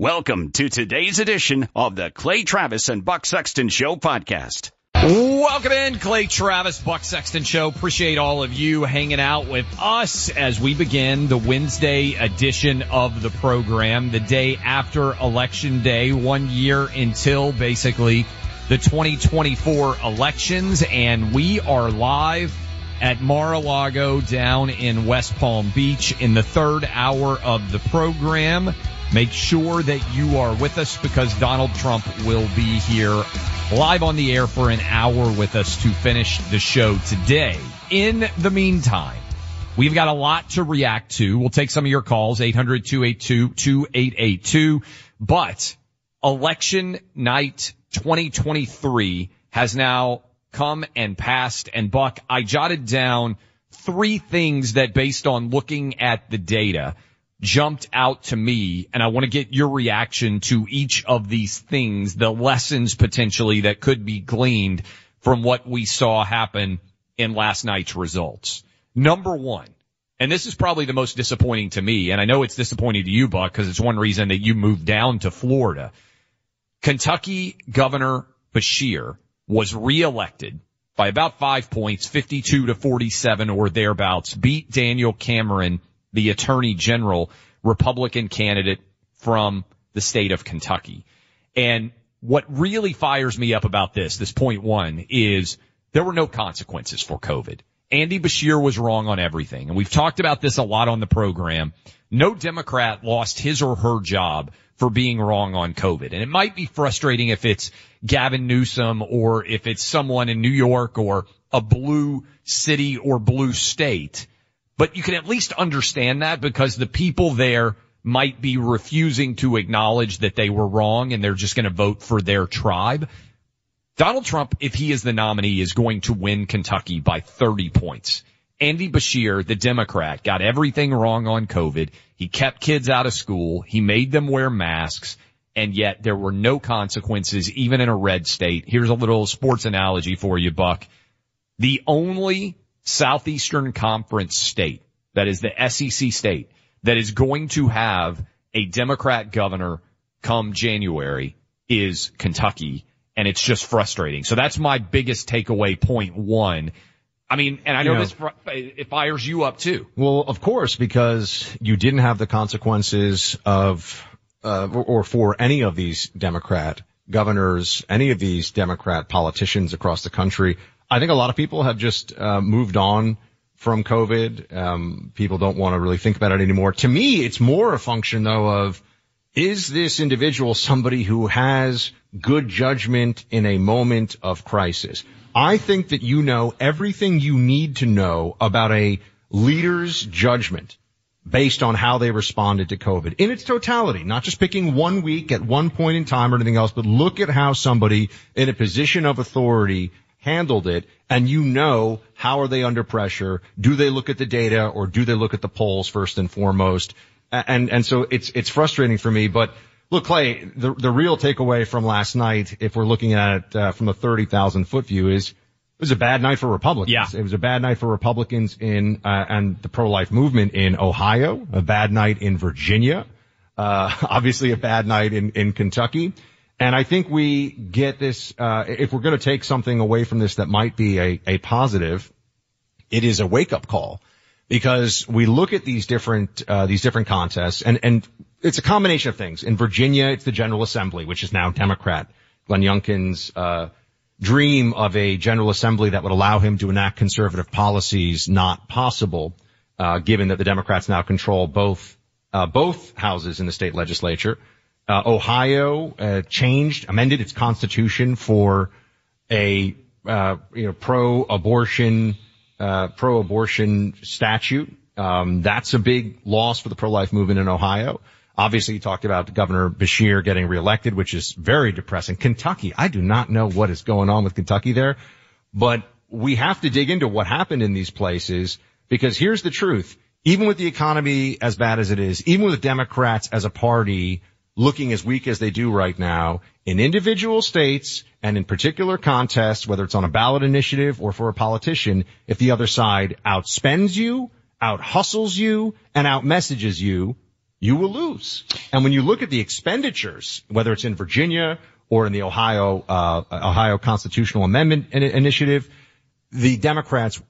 Welcome to today's edition of the Clay Travis and Buck Sexton Show podcast. Welcome in, Clay Travis, Buck Sexton Show. Appreciate all of you hanging out with us as we begin the Wednesday edition of the program, the day after Election Day, one year until basically the 2024 elections, and we are live at Mar-a-Lago down in West Palm Beach in the third hour of the program. Make sure that you are with us because Donald Trump will be here live on the air for an hour with us to finish the show today. In the meantime, we've got a lot to react to. We'll take some of your calls, 800-282-2882. But election night 2023 has now come and passed. And Buck, I jotted down three things that based on looking at the data – jumped out to me and I want to get your reaction to each of these things, the lessons potentially that could be gleaned from what we saw happen in last night's results. Number one, and this is probably the most disappointing to me, and I know it's disappointing to you, Buck, because it's one reason that you moved down to Florida. Kentucky Governor Beshear was reelected by about five points, 52 to 47 or thereabouts, beat Daniel Cameron the attorney general Republican candidate from the state of Kentucky. And what really fires me up about this, this point one is there were no consequences for COVID. Andy Beshear was wrong on everything. And we've talked about this a lot on the program. No Democrat lost his or her job for being wrong on COVID. And it might be frustrating if it's Gavin Newsom or if it's someone in New York or a blue city or blue state but you can at least understand that because the people there might be refusing to acknowledge that they were wrong and they're just going to vote for their tribe. Donald Trump, if he is the nominee, is going to win Kentucky by 30 points. Andy Beshear, the Democrat, got everything wrong on COVID. He kept kids out of school. He made them wear masks and yet there were no consequences even in a red state. Here's a little sports analogy for you, Buck. The only Southeastern Conference state, that is the SEC state, that is going to have a Democrat governor come January is Kentucky. And it's just frustrating. So that's my biggest takeaway point one. I mean, and I know, you know this it fires you up too. Well, of course, because you didn't have the consequences of, uh, or for any of these Democrat governors, any of these Democrat politicians across the country I think a lot of people have just uh, moved on from COVID. Um, people don't want to really think about it anymore. To me, it's more a function though of is this individual somebody who has good judgment in a moment of crisis? I think that you know everything you need to know about a leader's judgment based on how they responded to COVID in its totality, not just picking one week at one point in time or anything else, but look at how somebody in a position of authority handled it and you know how are they under pressure? Do they look at the data or do they look at the polls first and foremost? And, and so it's, it's frustrating for me, but Look, Clay, the, the real takeaway from last night, if we're looking at it uh, from a 30,000 foot view is it was a bad night for Republicans. Yeah. It was a bad night for Republicans in, uh, and the pro-life movement in Ohio, a bad night in Virginia, uh, obviously a bad night in, in Kentucky. And I think we get this, uh, if we're going to take something away from this that might be a, a positive, it is a wake up call because we look at these different, uh, these different contests and, and it's a combination of things. In Virginia, it's the General Assembly, which is now Democrat. Glenn Youngkin's, uh, dream of a General Assembly that would allow him to enact conservative policies not possible, uh, given that the Democrats now control both, uh, both houses in the state legislature. Uh, Ohio uh, changed, amended its constitution for a uh, you know pro-abortion uh, pro-abortion statute. Um, that's a big loss for the pro-life movement in Ohio. Obviously, you talked about Governor Beshear getting reelected, which is very depressing. Kentucky, I do not know what is going on with Kentucky there, but we have to dig into what happened in these places because here's the truth. Even with the economy as bad as it is, even with Democrats as a party looking as weak as they do right now in individual states and in particular contests, whether it's on a ballot initiative or for a politician, if the other side outspends you, out hustles you, and out messages you, you will lose. And when you look at the expenditures, whether it's in Virginia or in the Ohio, uh, Ohio Constitutional Amendment in- Initiative, the Democrats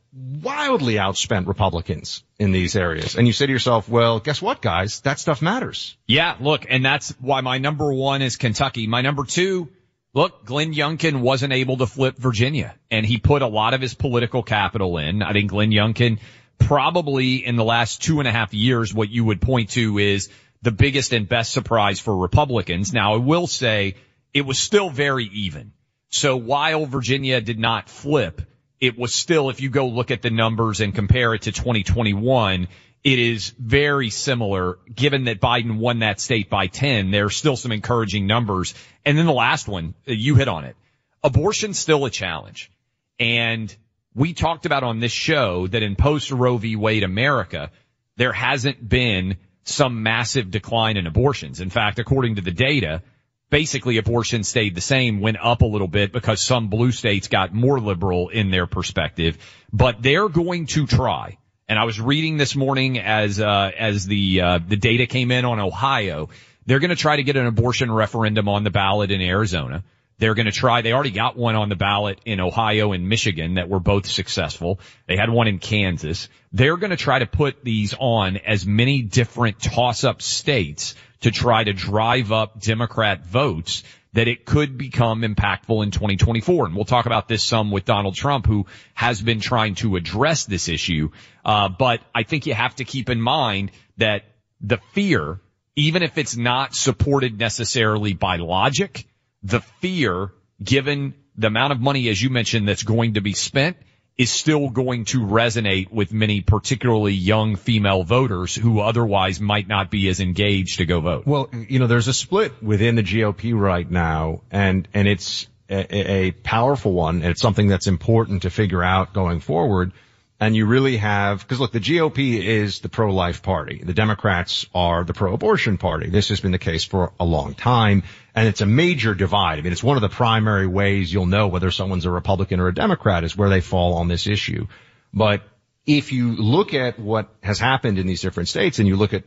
wildly outspent Republicans in these areas. And you say to yourself, well, guess what, guys? That stuff matters. Yeah, look, and that's why my number one is Kentucky. My number two, look, Glenn Youngkin wasn't able to flip Virginia and he put a lot of his political capital in. I think Glenn Youngkin probably in the last two and a half years, what you would point to is the biggest and best surprise for Republicans. Now I will say it was still very even. So while Virginia did not flip, it was still, if you go look at the numbers and compare it to 2021, it is very similar given that Biden won that state by 10. There are still some encouraging numbers. And then the last one, uh, you hit on it. Abortion's still a challenge. And we talked about on this show that in post Roe v. Wade America, there hasn't been some massive decline in abortions. In fact, according to the data, basically abortion stayed the same, went up a little bit because some blue states got more liberal in their perspective, but they're going to try. And I was reading this morning as, uh, as the, uh, the data came in on Ohio. They're going to try to get an abortion referendum on the ballot in Arizona. They're going to try, they already got one on the ballot in Ohio and Michigan that were both successful. They had one in Kansas. They're going to try to put these on as many different toss up states to try to drive up Democrat votes that it could become impactful in 2024. And we'll talk about this some with Donald Trump, who has been trying to address this issue. Uh, but I think you have to keep in mind that the fear, even if it's not supported necessarily by logic, the fear given the amount of money, as you mentioned, that's going to be spent is still going to resonate with many particularly young female voters who otherwise might not be as engaged to go vote. Well, you know, there's a split within the GOP right now and, and it's a, a powerful one and it's something that's important to figure out going forward. And you really have, cause look, the GOP is the pro-life party. The Democrats are the pro-abortion party. This has been the case for a long time. And it's a major divide. I mean, it's one of the primary ways you'll know whether someone's a Republican or a Democrat is where they fall on this issue. But if you look at what has happened in these different states and you look at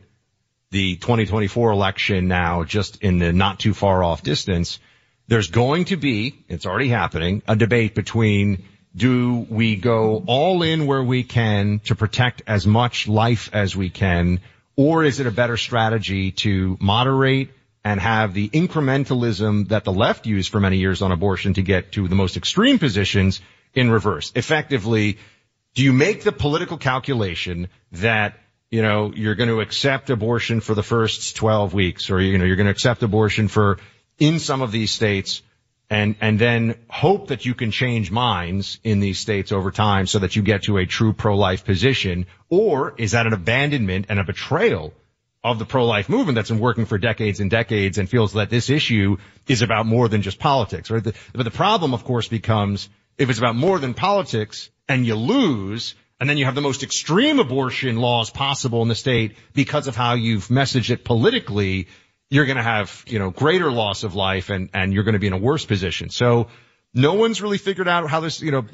the 2024 election now just in the not too far off distance, there's going to be, it's already happening, a debate between do we go all in where we can to protect as much life as we can, or is it a better strategy to moderate and have the incrementalism that the left used for many years on abortion to get to the most extreme positions in reverse? Effectively, do you make the political calculation that you know, you're going to accept abortion for the first 12 weeks or, you know, you're going to accept abortion for in some of these states and, and then hope that you can change minds in these states over time so that you get to a true pro-life position? Or is that an abandonment and a betrayal of the pro-life movement that's been working for decades and decades and feels that this issue is about more than just politics, right? The, but the problem, of course, becomes if it's about more than politics and you lose, and then you have the most extreme abortion laws possible in the state because of how you've messaged it politically, you're going to have, you know, greater loss of life and, and you're going to be in a worse position. So no one's really figured out how this, you know,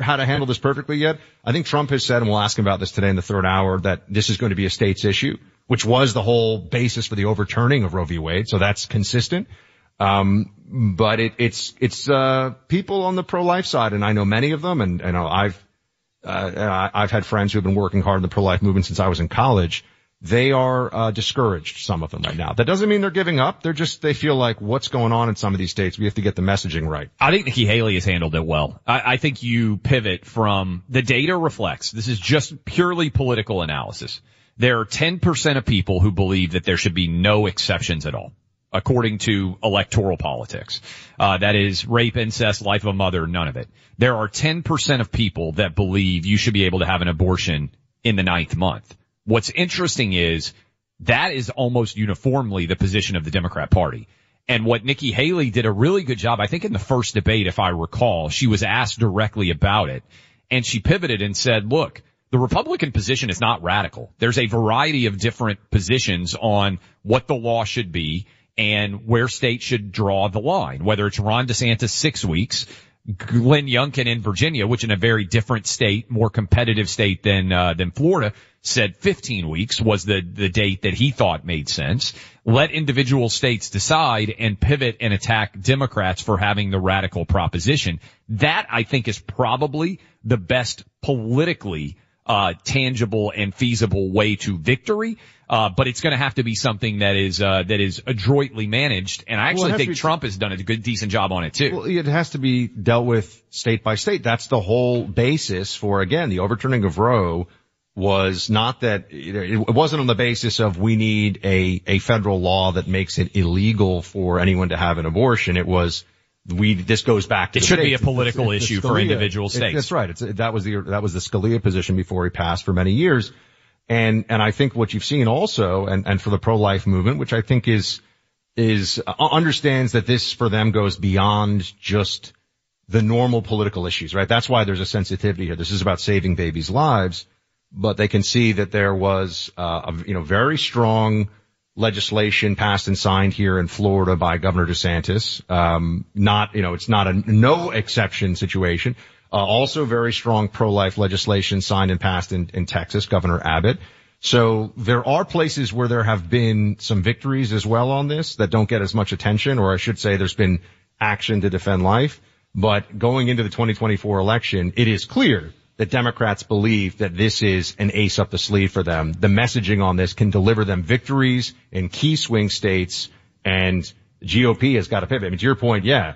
how to handle this perfectly yet. I think Trump has said, and we'll ask him about this today in the third hour, that this is going to be a state's issue, which was the whole basis for the overturning of Roe v. Wade. So that's consistent. Um, but it, it's, it's, uh, people on the pro-life side, and I know many of them, and, and I've, uh, I've had friends who have been working hard in the pro-life movement since I was in college. They are, uh, discouraged, some of them right now. That doesn't mean they're giving up. They're just, they feel like what's going on in some of these states. We have to get the messaging right. I think Nikki Haley has handled it well. I, I think you pivot from the data reflects, this is just purely political analysis. There are 10% of people who believe that there should be no exceptions at all according to electoral politics. Uh, that is rape, incest, life of a mother, none of it. There are 10% of people that believe you should be able to have an abortion in the ninth month. What's interesting is that is almost uniformly the position of the Democrat party. And what Nikki Haley did a really good job, I think in the first debate, if I recall, she was asked directly about it and she pivoted and said, look, the Republican position is not radical. There's a variety of different positions on what the law should be and where states should draw the line, whether it's Ron DeSantis six weeks, Glenn Youngkin in Virginia, which in a very different state, more competitive state than, uh, than Florida, said 15 weeks was the, the date that he thought made sense. Let individual states decide and pivot and attack Democrats for having the radical proposition. That I think is probably the best politically uh, tangible and feasible way to victory. Uh, but it's going to have to be something that is uh, that is adroitly managed, and I actually Well, think Trump has done a good, decent job on it too. Well, it has to be dealt with state by state. That's the whole basis for, again, the overturning of Roe was not that, it wasn't on the basis of we need a, a federal law that makes it illegal for anyone to have an abortion. It was, we, this goes back to It should be a political It's- it's issue for Scalia- individual states. that's right. It's, that was the, that was the Scalia position before he passed for many years. And, and I think what you've seen also, and, and for the pro-life movement, which I think is, is, uh, understands that this for them goes beyond just the normal political issues, right? That's why there's a sensitivity here. This is about saving babies' lives, but they can see that there was, uh, a, you know, very strong legislation passed and signed here in Florida by Governor DeSantis. Um, not, you know, it's not a no exception situation. Uh, also very strong pro-life legislation signed and passed in, in Texas, Governor Abbott. So there are places where there have been some victories as well on this that don't get as much attention, or I should say there's been action to defend life. But going into the 2024 election, it is clear that Democrats believe that this is an ace up the sleeve for them. The messaging on this can deliver them victories in key swing states and GOP has got to pivot. I mean, to your point, yeah,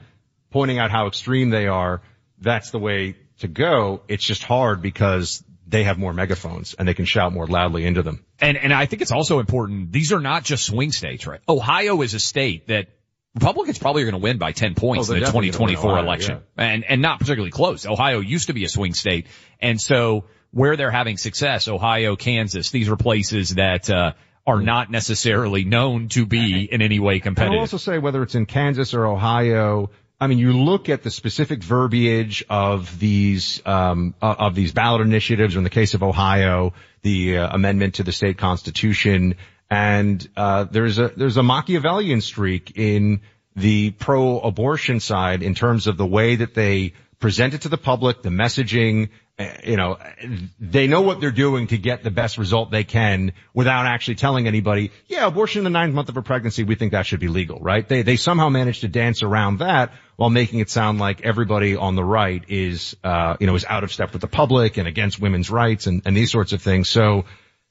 pointing out how extreme they are, that's the way to go. It's just hard because they have more megaphones and they can shout more loudly into them. And and I think it's also important. These are not just swing states, right? Ohio is a state that Republicans probably are going to win by 10 points Oh, in the definitely gonna win 2024 Ohio, election. And and not particularly close. Ohio used to be a swing state. And so where they're having success, Ohio, Kansas, these are places that uh are not necessarily known to be in any way competitive. I'll also say whether it's in Kansas or Ohio, I mean, you look at the specific verbiage of these, um, of these ballot initiatives, or in the case of Ohio, the uh, amendment to the state constitution, and, uh, there's a, there's a Machiavellian streak in the pro-abortion side in terms of the way that they present it to the public, the messaging, uh, you know, they know what they're doing to get the best result they can without actually telling anybody, yeah, abortion in the ninth month of a pregnancy, we think that should be legal, right? They, they somehow managed to dance around that while making it sound like everybody on the right is, uh, you know, is out of step with the public and against women's rights and, and these sorts of things. So,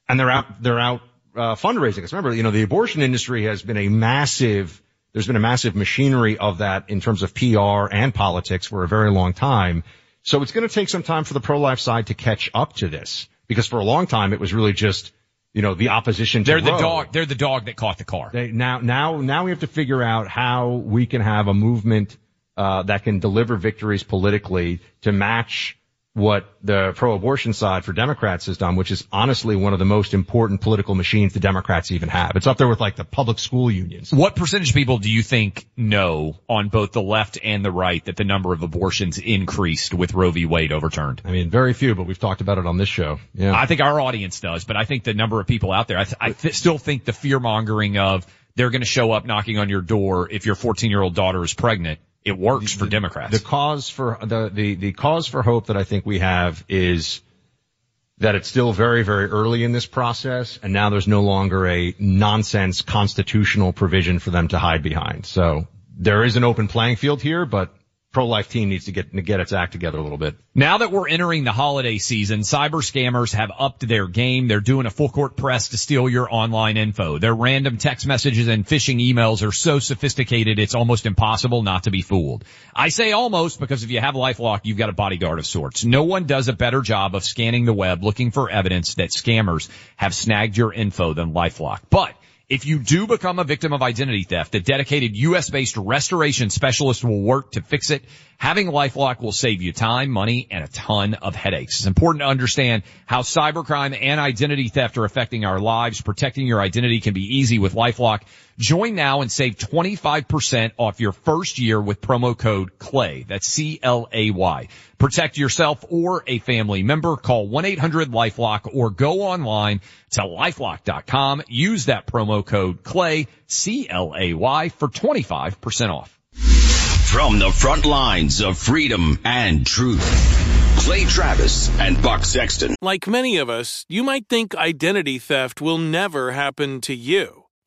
and they're out, they're out, uh, fundraising. 'Cause remember, you know, the abortion industry has been a massive, there's been a massive machinery of that in terms of PR and politics for a very long time. So it's going to take some time for the pro-life side to catch up to this because for a long time it was really just, you know, the opposition to they're the Roe. dog, they're the dog that caught the car. They, now, now, now we have to figure out how we can have a movement, uh, that can deliver victories politically to match what the pro-abortion side for Democrats has done, which is honestly one of the most important political machines the Democrats even have. It's up there with like the public school unions. What percentage of people do you think know on both the left and the right that the number of abortions increased with Roe v. Wade overturned? I mean, very few, but we've talked about it on this show. Yeah. I think our audience does, but I think the number of people out there, I, th- I th- still think the fear mongering of they're going to show up knocking on your door if your 14 year old daughter is pregnant. It works for Democrats. The cause for the, the, the cause for hope that I think we have is that it's still very, very early in this process and now there's no longer a nonsense constitutional provision for them to hide behind. So there is an open playing field here, but pro-life team needs to get to get its act together a little bit. Now that we're entering the holiday season, cyber scammers have upped their game. They're doing a full court press to steal your online info. Their random text messages and phishing emails are so sophisticated it's almost impossible not to be fooled. I say almost because if you have LifeLock, you've got a bodyguard of sorts. No one does a better job of scanning the web looking for evidence that scammers have snagged your info than LifeLock. But if you do become a victim of identity theft, a dedicated U.S. based restoration specialist will work to fix it. Having LifeLock will save you time, money, and a ton of headaches. It's important to understand how cybercrime and identity theft are affecting our lives. Protecting your identity can be easy with LifeLock. Join now and save 25% off your first year with promo code CLAY. That's C-L-A-Y. Protect yourself or a family member. Call 1-800-LifeLock or go online to lifelock.com. Use that promo code CLAY, C-L-A-Y for 25% off. From the front lines of freedom and truth, Clay Travis and Buck Sexton. Like many of us, you might think identity theft will never happen to you.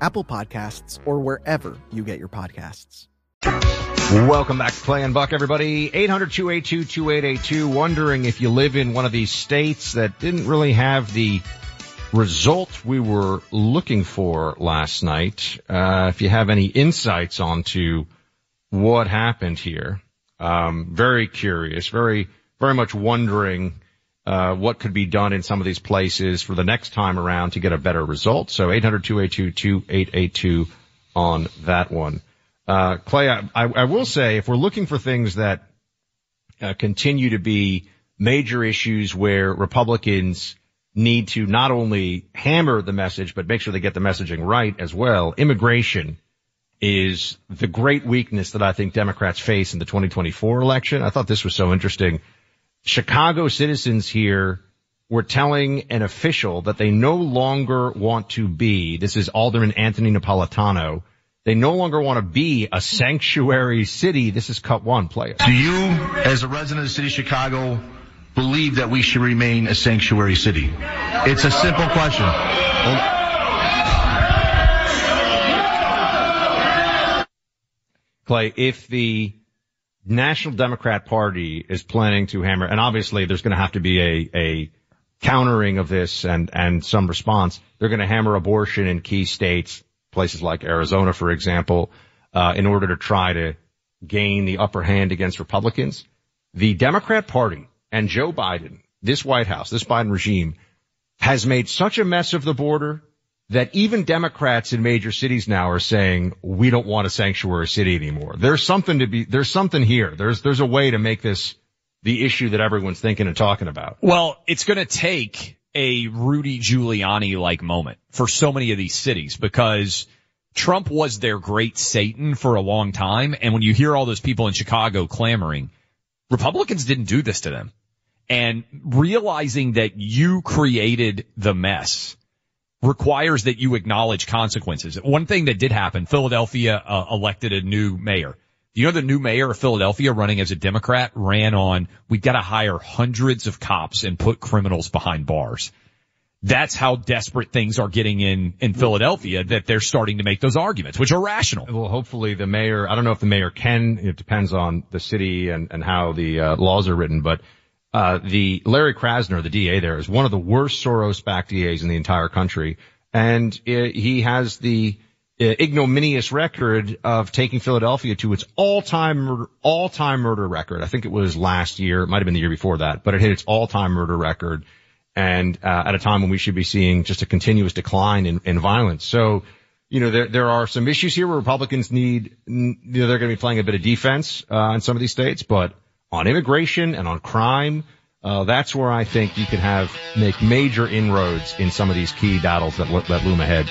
Apple Podcasts, or wherever you get your podcasts. Welcome back to Clay and Buck, everybody. 800-282-2882. Wondering if you live in one of these states that didn't really have the result we were looking for last night. Uh, if you have any insights onto what happened here. Um, very curious, very, very much wondering, uh, what could be done in some of these places for the next time around to get a better result. So 800-282-2882 on that one. Uh, Clay, I, I, will say if we're looking for things that uh, continue to be major issues where Republicans need to not only hammer the message, but make sure they get the messaging right as well, immigration is the great weakness that I think Democrats face in the 2024 election. I thought this was so interesting. Chicago citizens here were telling an official that they no longer want to be, this is Alderman Anthony Napolitano, they no longer want to be a sanctuary city. This is cut one, play it. Do you, as a resident of the city of Chicago, believe that we should remain a sanctuary city? It's a simple question. Clay, if the National Democrat Party is planning to hammer, and obviously there's going to have to be a, a countering of this and, and some response, they're going to hammer abortion in key states, places like Arizona, for example, uh, in order to try to gain the upper hand against Republicans. The Democrat Party and Joe Biden, this White House, this Biden regime has made such a mess of the border that even Democrats in major cities now are saying, we don't want a sanctuary city anymore. There's something to be, there's something here. There's, there's a way to make this the issue that everyone's thinking and talking about. Well, it's going to take a Rudy Giuliani like moment for so many of these cities because Trump was their great Satan for a long time. And when you hear all those people in Chicago clamoring, Republicans didn't do this to them. And realizing that you created the mess requires that you acknowledge consequences. One thing that did happen, Philadelphia uh, elected a new mayor. You know the new mayor of Philadelphia running as a Democrat ran on, we've got to hire hundreds of cops and put criminals behind bars. That's how desperate things are getting in, in Philadelphia that they're starting to make those arguments, which are rational. Well, hopefully the mayor, I don't know if the mayor can, it depends on the city and, and how the uh, laws are written, but uh, the Larry Krasner, the DA there, is one of the worst Soros-backed DAs in the entire country, and it, he has the uh, ignominious record of taking Philadelphia to its all-time all-time murder record. I think it was last year, it might have been the year before that, but it hit its all-time murder record, and uh, at a time when we should be seeing just a continuous decline in, in violence. So. You know, there, there are some issues here where Republicans need, you know, they're going to be playing a bit of defense, uh, in some of these states, but on immigration and on crime, uh, that's where I think you can have make major inroads in some of these key battles that that loom ahead.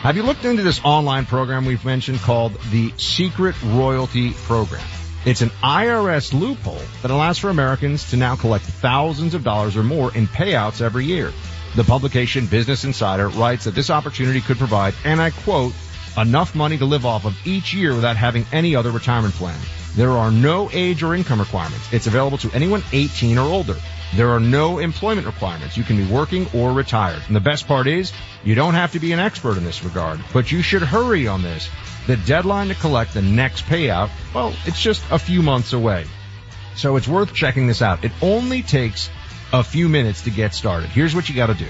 Have you looked into this online program we've mentioned called the Secret Royalty Program? It's an IRS loophole that allows for Americans to now collect thousands of dollars or more in payouts every year. The publication Business Insider writes that this opportunity could provide, and I quote, enough money to live off of each year without having any other retirement plan. There are no age or income requirements. It's available to anyone 18 or older. There are no employment requirements. You can be working or retired. And the best part is, you don't have to be an expert in this regard, but you should hurry on this. The deadline to collect the next payout, well, it's just a few months away. So it's worth checking this out. It only takes a few minutes to get started. Here's what you gotta do.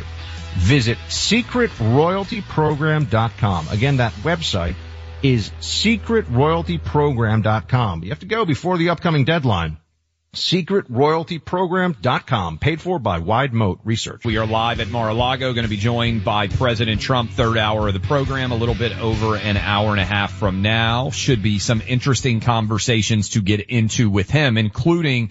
Visit secretroyaltyprogram.com. Again, that website is secretroyaltyprogram.com. You have to go before the upcoming deadline. SecretRoyaltyProgram.com, paid for by Wide Moat Research. We are live at Mar-a-Lago, going to be joined by President Trump, third hour of the program, a little bit over an hour and a half from now. Should be some interesting conversations to get into with him, including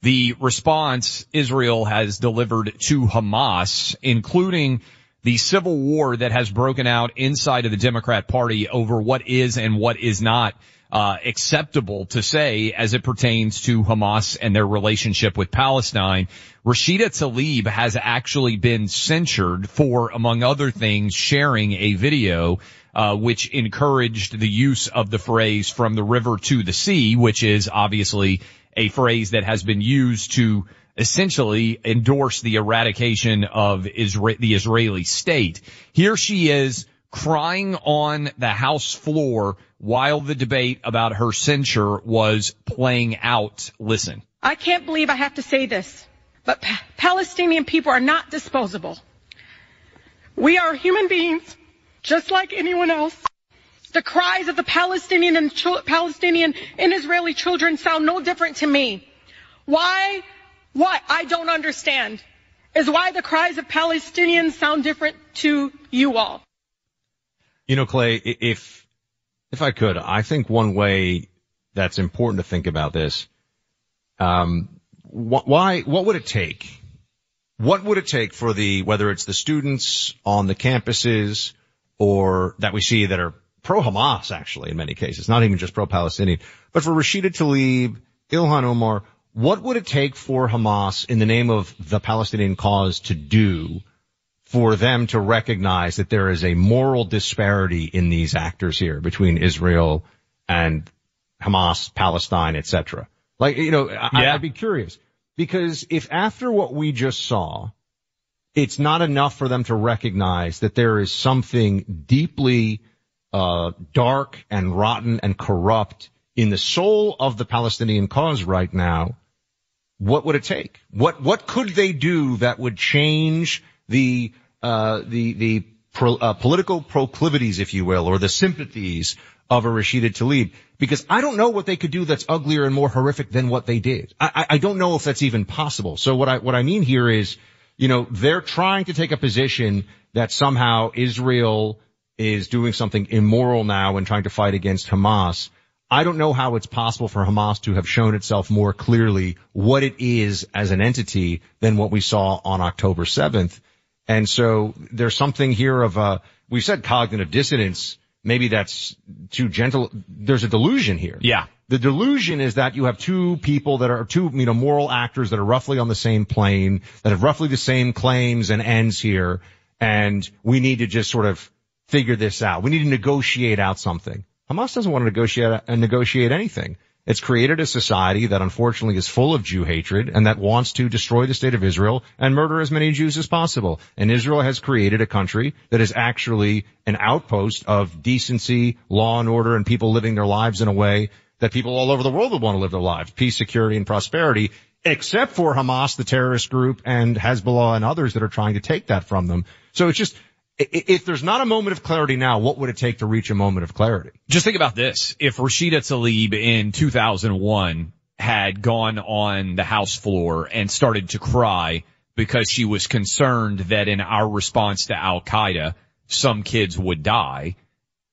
the response Israel has delivered to Hamas, including the civil war that has broken out inside of the Democrat Party over what is and what is not uh, acceptable to say as it pertains to Hamas and their relationship with Palestine. Rashida Tlaib has actually been censured for, among other things, sharing a video uh, which encouraged the use of the phrase "from the river to the sea," which is obviously a phrase that has been used to essentially endorse the eradication of Isra- the Israeli state. Here she is crying on the House floor while the debate about her censure was playing out. Listen. I can't believe I have to say this, but pa- Palestinian people are not disposable. We are human beings, just like anyone else. The cries of the Palestinian and ch- Palestinian and Israeli children sound no different to me. Why? What I don't understand is why the cries of Palestinians sound different to you all. You know, Clay, if, if I could, I think one way that's important to think about this, um, wh- why, what would it take? What would it take for the, whether it's the students on the campuses or that we see that are pro-Hamas actually in many cases, not even just pro-Palestinian, but for Rashida Tlaib, Ilhan Omar, what would it take for Hamas in the name of the Palestinian cause to do for them to recognize that there is a moral disparity in these actors here between Israel and Hamas, Palestine, etc. Like, you know, I, Yeah. I'd be curious because if after what we just saw, it's not enough for them to recognize that there is something deeply uh, dark and rotten and corrupt in the soul of the Palestinian cause right now, what would it take? What what could they do that would change the uh, the the pro, uh, political proclivities, if you will, or the sympathies of a Rashida Tlaib? Because I don't know what they could do that's uglier and more horrific than what they did. I, I don't know if that's even possible. So what I what I mean here is, you know, they're trying to take a position that somehow Israel is doing something immoral now and trying to fight against Hamas. I don't know how it's possible for Hamas to have shown itself more clearly what it is as an entity than what we saw on October 7th. And so there's something here of uh, a, we said cognitive dissonance. Maybe that's too gentle. There's a delusion here. Yeah. The delusion is that you have two people that are two, you know, moral actors that are roughly on the same plane, that have roughly the same claims and ends here. And we need to just sort of figure this out. We need to negotiate out something. Hamas doesn't want to negotiate and negotiate anything. It's created a society that unfortunately is full of Jew hatred and that wants to destroy the state of Israel and murder as many Jews as possible. And Israel has created a country that is actually an outpost of decency, law and order, and people living their lives in a way that people all over the world would want to live their lives. Peace, security, and prosperity, except for Hamas, the terrorist group, and Hezbollah and others that are trying to take that from them. So it's just, if there's not a moment of clarity now, what would it take to reach a moment of clarity? Just think about this. If Rashida Tlaib in 2001 had gone on the House floor and started to cry because she was concerned that in our response to Al Qaeda, some kids would die,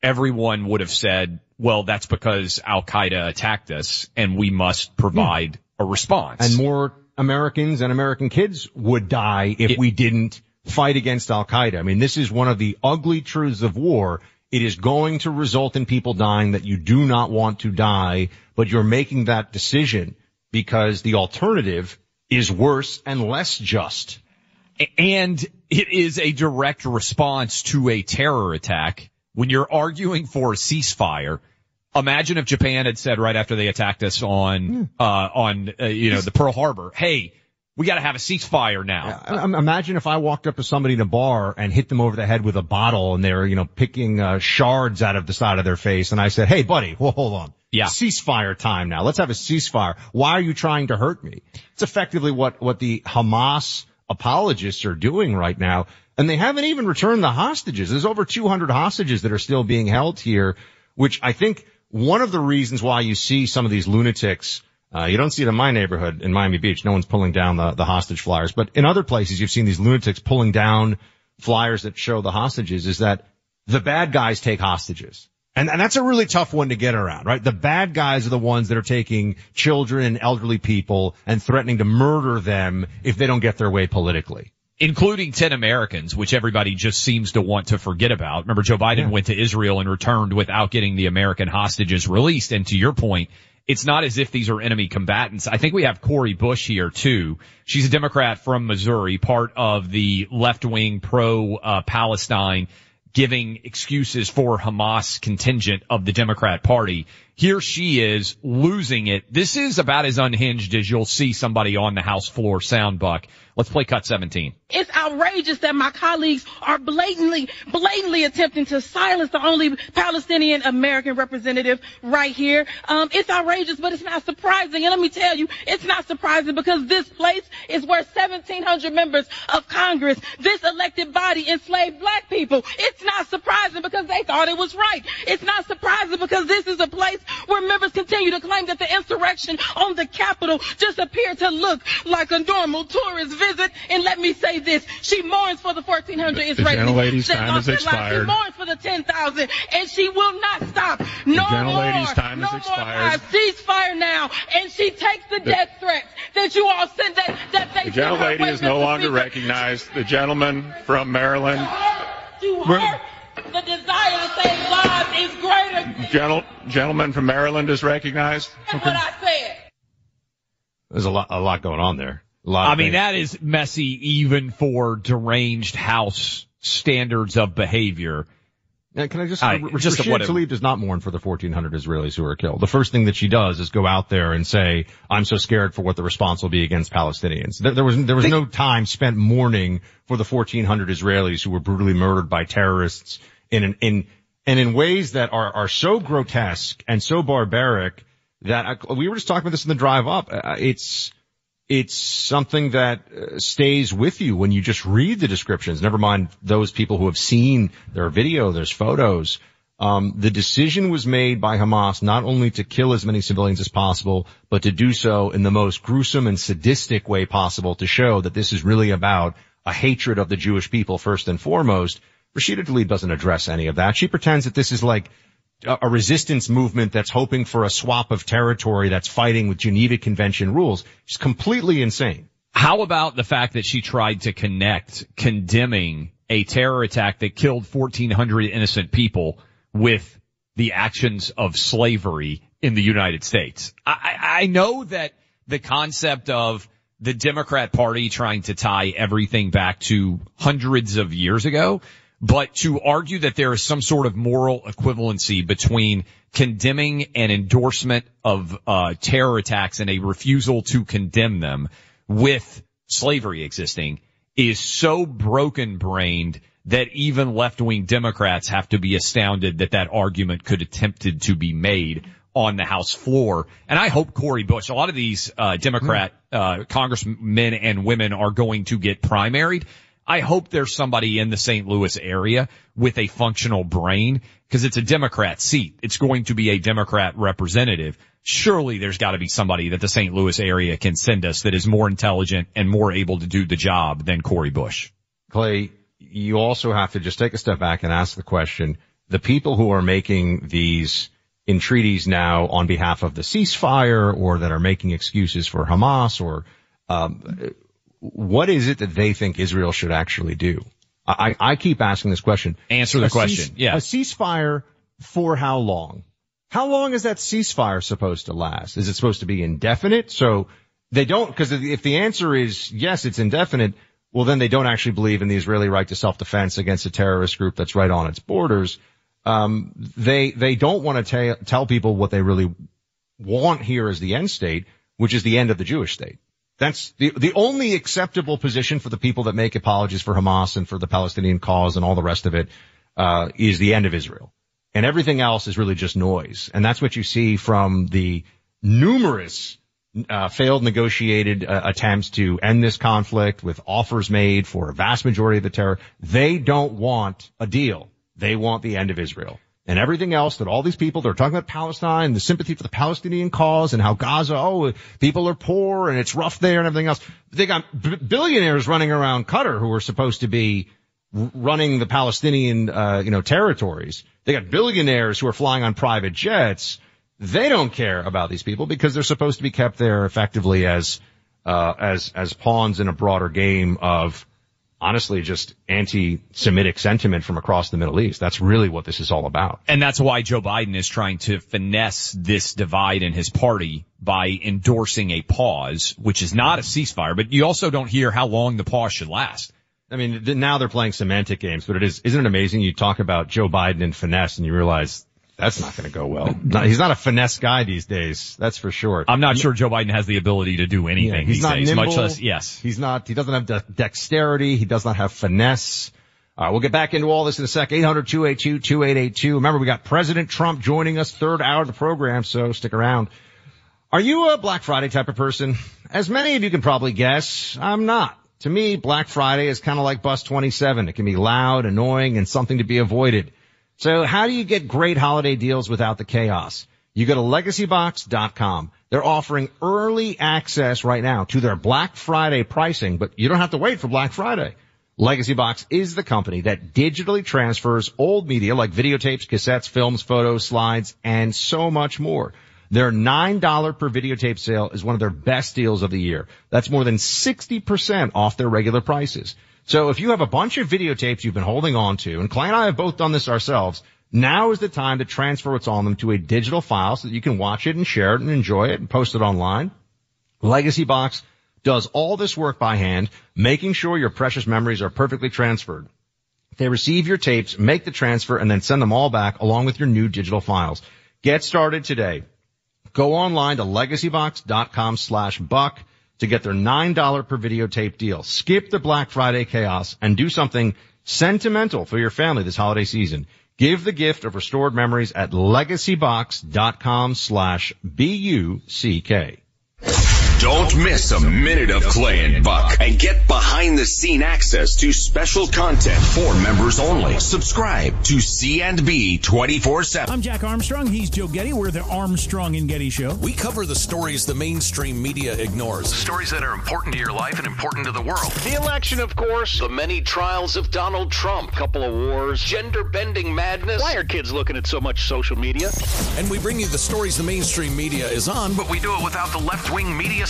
everyone would have said, well, that's because Al Qaeda attacked us and we must provide hmm. a response. And more Americans and American kids would die if we didn't fight against Al Qaeda. I mean, this is one of the ugly truths of war. It is going to result in people dying that you do not want to die, but you're making that decision because the alternative is worse and less just. and it is a direct response to a terror attack. When you're arguing for a ceasefire, imagine if Japan had said right after they attacked us on, uh, on, uh, you know, the Pearl Harbor, hey, we got to have a ceasefire now. I- Imagine if I walked up to somebody in a bar and hit them over the head with a bottle and they're, you know, picking uh, shards out of the side of their face and I said, hey buddy, well hold on. Yeah. Ceasefire time now. Let's have a ceasefire. Why are you trying to hurt me? It's effectively what, what the Hamas apologists are doing right now. And they haven't even returned the hostages. There's over 200 hostages that are still being held here, which I think one of the reasons why you see some of these lunatics uh, you don't see it in my neighborhood in Miami Beach. No one's pulling down the, the hostage flyers, but in other places you've seen these lunatics pulling down flyers that show the hostages is that the bad guys take hostages. And, and that's a really tough one to get around, right? The bad guys are the ones that are taking children and elderly people and threatening to murder them if they don't get their way politically. including 10 Americans, which everybody just seems to want to forget about. Remember, Joe Biden went to Israel and returned without getting the American hostages released. And to your point, it's not as if these are enemy combatants. I think we have Cori Bush here too. She's a Democrat from Missouri, part of the left-wing pro uh, Palestine giving excuses for Hamas contingent of the Democrat party. Here she is losing it. This is about as unhinged as you'll see somebody on the House floor sound buck. Let's play cut 17. It's outrageous that my colleagues are blatantly, blatantly attempting to silence the only Palestinian American representative right here. Um, it's outrageous, but it's not surprising. And let me tell you, it's not surprising because this place is where 1,700 members of Congress, this elected body, enslaved black people. It's not surprising because they thought it was right. It's not surprising because this is a place where members continue to claim that the insurrection on the Capitol just appeared to look like a normal tourist visit. And let me say this, she mourns for the 1,400 Israelis. gentlelady's that time lost has their lives. expired. She mourns for the 10,000 and she will not stop. No gentlelady's more. time no has more expired. lies. Ceasefire now. And she takes the death threats that you all sent that, that they The sent her gentlelady is no longer Speaker. recognized. The gentleman from Maryland, To We're- her, the desire to save lives is greater gentle, gentleman from Maryland is recognized. than what I said. There's a lot, a lot going on there. A lot. I mean, things. that is messy even for deranged house standards of behavior. Now, can I just, I- R- just Rashida whatever. Tlaib does not mourn for the 1,400 Israelis who were killed. The first thing that she does is go out there and say, I'm so scared for what the response will be against Palestinians. There, there was, there was no time spent mourning for the 1,400 Israelis who were brutally murdered by terrorists in an, in, and in ways that are, are so grotesque and so barbaric that I, we were just talking about this in the drive up. Uh, it's, it's something that uh, stays with you when you just read the descriptions. Never mind those people who have seen their video, there's photos. Um, the decision was made by Hamas not only to kill as many civilians as possible, but to do so in the most gruesome and sadistic way possible to show that this is really about a hatred of the Jewish people first and foremost. Rashida Tlaib doesn't address any of that. She pretends that this is like a resistance movement that's hoping for a swap of territory that's fighting with Geneva Convention rules. She's completely insane. How about the fact that she tried to connect condemning a terror attack that killed 1,400 innocent people with the actions of slavery in the United States? I I know that the concept of the Democrat Party trying to tie everything back to hundreds of years ago, but to argue that there is some sort of moral equivalency between condemning an endorsement of uh, terror attacks and a refusal to condemn them with slavery existing is so broken brained that even left wing Democrats have to be astounded that that argument could attempted to be made on the House floor. And I hope Cori Bush, a lot of these uh, Democrat uh, congressmen and women are going to get primaried. I hope there's somebody in the St. Louis area with a functional brain because it's a Democrat seat. It's going to be a Democrat representative. Surely there's got to be somebody that the St. Louis area can send us that is more intelligent and more able to do the job than Cori Bush. Clay, you also have to just take a step back and ask the question, the people who are making these entreaties now on behalf of the ceasefire or that are making excuses for Hamas or, um, what is it that they think Israel should actually do? I, I keep asking this question. Answer the A question. cease- Yeah. A ceasefire for how long? How long is that ceasefire supposed to last? Is it supposed to be indefinite? So they don't, because if the answer is yes, it's indefinite, well then they don't actually believe in the Israeli right to self-defense against a terrorist group that's right on its borders. Um, they, they don't want to ta- tell people what they really want here as the end state, which is the end of the Jewish state. That's the, the only acceptable position for the people that make apologies for Hamas and for the Palestinian cause and all the rest of it, uh, is the end of Israel. And everything else is really just noise. And that's what you see from the numerous uh, failed negotiated uh, attempts to end this conflict with offers made for a vast majority of the terror. They don't want a deal. They want the end of Israel. And everything else that all these people, they're talking about Palestine, the sympathy for the Palestinian cause and how Gaza, oh, people are poor and it's rough there and everything else. They got b- billionaires running around Qatar who are supposed to be r- running the Palestinian, uh, you know, territories. They got billionaires who are flying on private jets. They don't care about these people because they're supposed to be kept there effectively as, uh, as, as pawns in a broader game of honestly just anti-Semitic sentiment from across the Middle East. That's really what this is all about. And that's why Joe Biden is trying to finesse this divide in his party by endorsing a pause, which is not a ceasefire, but you also don't hear how long the pause should last. I mean, now they're playing semantic games, but it is, isn't it amazing? You talk about Joe Biden and finesse and you realize that's not going to go well. Not- he's not a finesse guy these days. That's for sure. I'm not sure Joe Biden has the ability to do anything Yeah, he's not days, nimble. much less, yes. He's not, he doesn't have de- dexterity. He does not have finesse. Uh, we'll get back into all this in a sec. 800-282-2882. Remember, we got President Trump joining us third hour of the program, so stick around. Are you a Black Friday type of person? As many of you can probably guess, I'm not. To me, Black Friday is kind of like Bus 27. It can be loud, annoying, and something to be avoided. So how do you get great holiday deals without the chaos? You go to legacybox.com. They're offering early access right now to their Black Friday pricing, but you don't have to wait for Black Friday. Legacy Box is the company that digitally transfers old media like videotapes, cassettes, films, photos, slides, and so much more. Their $9 per videotape sale is one of their best deals of the year. That's more than 60% off their regular prices. So if you have a bunch of videotapes you've been holding on to, and Clay and I have both done this ourselves, now is the time to transfer what's on them to a digital file so that you can watch it and share it and enjoy it and post it online. Legacy Box does all this work by hand, making sure your precious memories are perfectly transferred. They receive your tapes, make the transfer, and then send them all back along with your new digital files. Get started today. Go online to legacybox.com slash buck to get their $9 per videotape deal. Skip the Black Friday chaos and do something sentimental for your family this holiday season. Give the gift of restored memories at legacybox.com slash B-U-C-K. Don't miss a minute of Clay and Buck and get behind the scene access to special content for members only. Subscribe to C&B 24-7. I'm Jack Armstrong. He's Joe Getty. We're the Armstrong and Getty Show. We cover the stories the mainstream media ignores. Stories that are important to your life and important to the world. The election, of course. The many trials of Donald Trump. Couple of wars. Gender bending madness. Why are kids looking at so much social media? And we bring you the stories the mainstream media is on, But we do it without the left wing media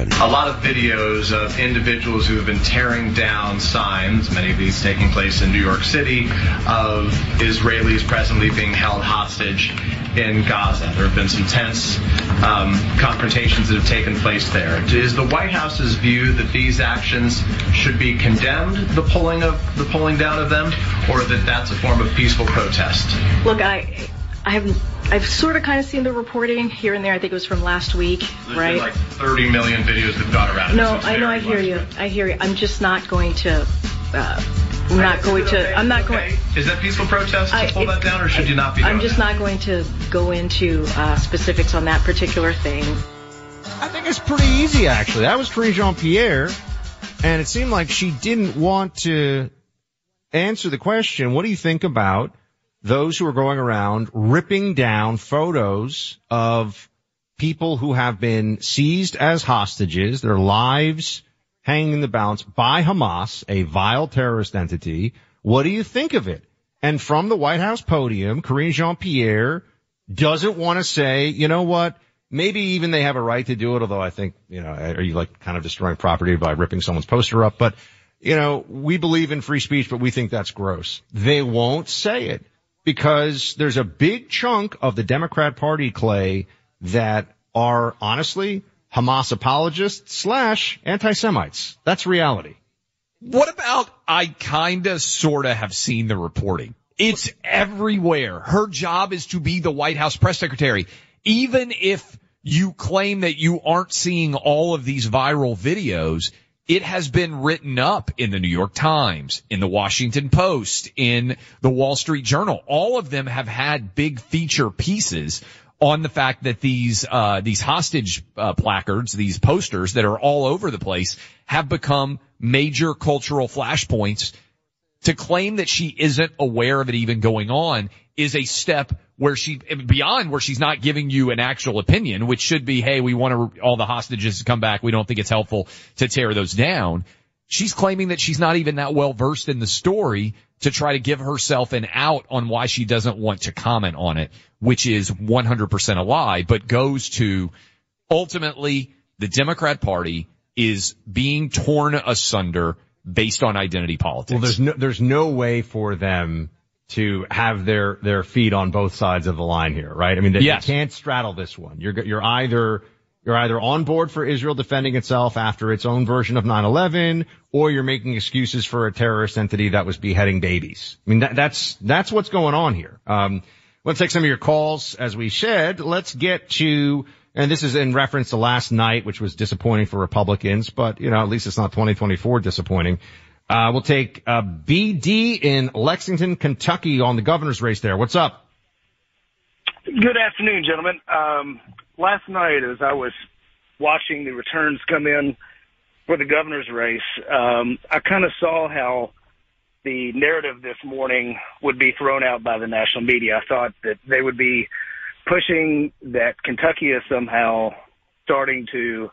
A lot of videos of individuals who have been tearing down signs, many of these taking place in New York City, of Israelis presently being held hostage in Gaza. There have been some tense um, confrontations that have taken place there. Is the White House's view that these actions should be condemned, the pulling of the pulling down of them, or that that's a form of peaceful protest? Look, I, I haven't. I've sort of kind of seen the reporting here and there. I think it was from last week, There's right? been like 30 million videos that have gone around. no, I know. I hear much- you. I hear you. I'm just not going to. Uh, I'm not going to. I'm not going. Is that peaceful protest to I, pull that down, or should I, you not be? I'm just that? not going to go into uh, specifics on that particular thing. I think it's pretty easy, actually. That was Karine Jean-Pierre, and it seemed like she didn't want to answer the question, what do you think about those who are going around ripping down photos of people who have been seized as hostages, their lives hanging in the balance by Hamas, a vile terrorist entity. What do you think of it? And from the White House podium, Karine Jean-Pierre doesn't want to say, you know what, maybe even they have a right to do it, although I think, you know, are you like kind of destroying property by ripping someone's poster up? But, you know, we believe in free speech, but we think that's gross. They won't say it because there's a big chunk of the Democrat Party, Clay, that are honestly Hamas apologists slash anti-Semites. That's reality. What about I kinda sorta have seen the reporting? It's everywhere. Her job is to be the White House press secretary. Even if you claim that you aren't seeing all of these viral videos, it has been written up in the New York Times, in the Washington Post, in the Wall Street Journal. All of them have had big feature pieces on the fact that these uh, these hostage uh, placards, these posters that are all over the place, have become major cultural flashpoints. To claim that she isn't aware of it even going on is a step where she beyond where she's not giving you an actual opinion, which should be, hey, we want to, all the hostages to come back. We don't think it's helpful to tear those down. She's claiming that she's not even that well versed in the story to try to give herself an out on why she doesn't want to comment on it, which is 100% a lie, but goes to ultimately the Democrat party is being torn asunder based on identity politics. Well, there's no, there's no way for them to have their, their feet on both sides of the line here, right? I mean, they, Yes. they can't straddle this one. You're, you're either, you're either on board for Israel defending itself after its own version of 9-11, or you're making excuses for a terrorist entity that was beheading babies. I mean, that, that's, that's what's going on here. Um, let's take some of your calls as we said. Let's get to, and this is in reference to last night, which was disappointing for Republicans, but you know, at least it's not 2024 disappointing. Uh, we'll take, uh, BD in Lexington, Kentucky on the governor's race there. What's up? Good afternoon, gentlemen. Um, last night, as I was watching the returns come in for the governor's race, um, I kind of saw how the narrative this morning would be thrown out by the national media. I thought that they would be pushing that Kentucky is somehow starting to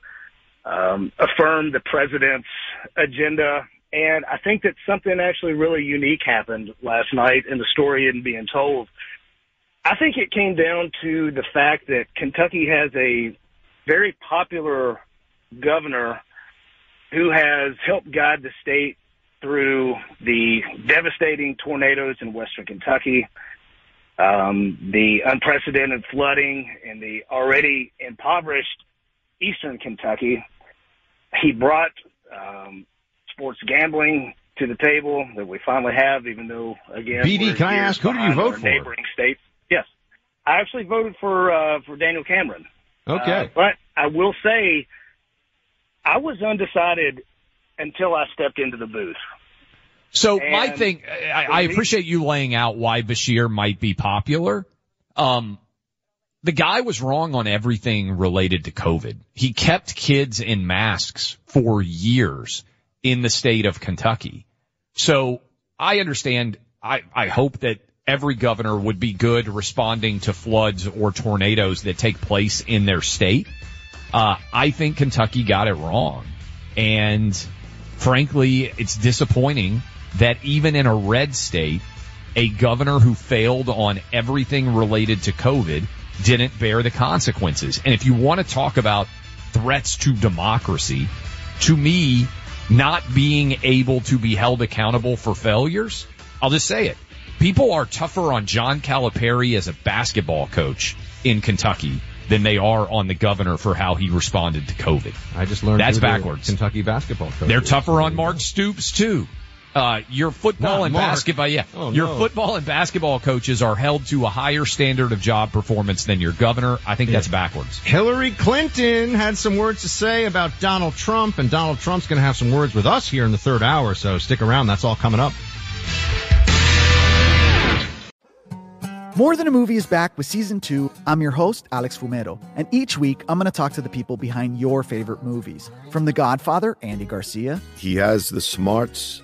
um, affirm the president's agenda. And I think that something actually really unique happened last night in the story isn't being told. I think it came down to the fact that Kentucky has a very popular governor who has helped guide the state through the devastating tornadoes in western Kentucky, um, the unprecedented flooding in the already impoverished eastern Kentucky. He brought um, sports gambling to the table that we finally have, even though again, BD, can I ask, who did you vote for? Neighboring states. Yes, I actually voted for uh, for Daniel Cameron. Okay. Uh, but I will say, I was undecided until I stepped into the booth. So my thing, I, I appreciate you laying out why Beshear might be popular. Um, the guy was wrong on everything related to COVID. He kept kids in masks for years in the state of Kentucky. So I understand. I, I hope that every governor would be good responding to floods or tornadoes that take place in their state. Uh, I think Kentucky got it wrong. And frankly, it's disappointing that even in a red state, a governor who failed on everything related to COVID didn't bear the consequences. And if you want to talk about threats to democracy, to me, not being able to be held accountable for failures, I'll just say it. People are tougher on John Calipari as a basketball coach in Kentucky than they are on the governor for how he responded to COVID. I just learned that's backwards. Kentucky basketball coach. They're tougher on Mark Stoops too. Uh, your football Not and Mark. basketball, yeah, Oh, your no. football and basketball coaches are held to a higher standard of job performance than your governor. I think that's backwards. Hillary Clinton had some words to say about Donald Trump, and Donald Trump's going to have some words with us here in the third hour. So stick around. That's all coming up. More Than a Movie is back with season two. I'm your host, Alex Fumero, and each week I'm going to talk to the people behind your favorite movies. From The Godfather, Andy Garcia, He has the smarts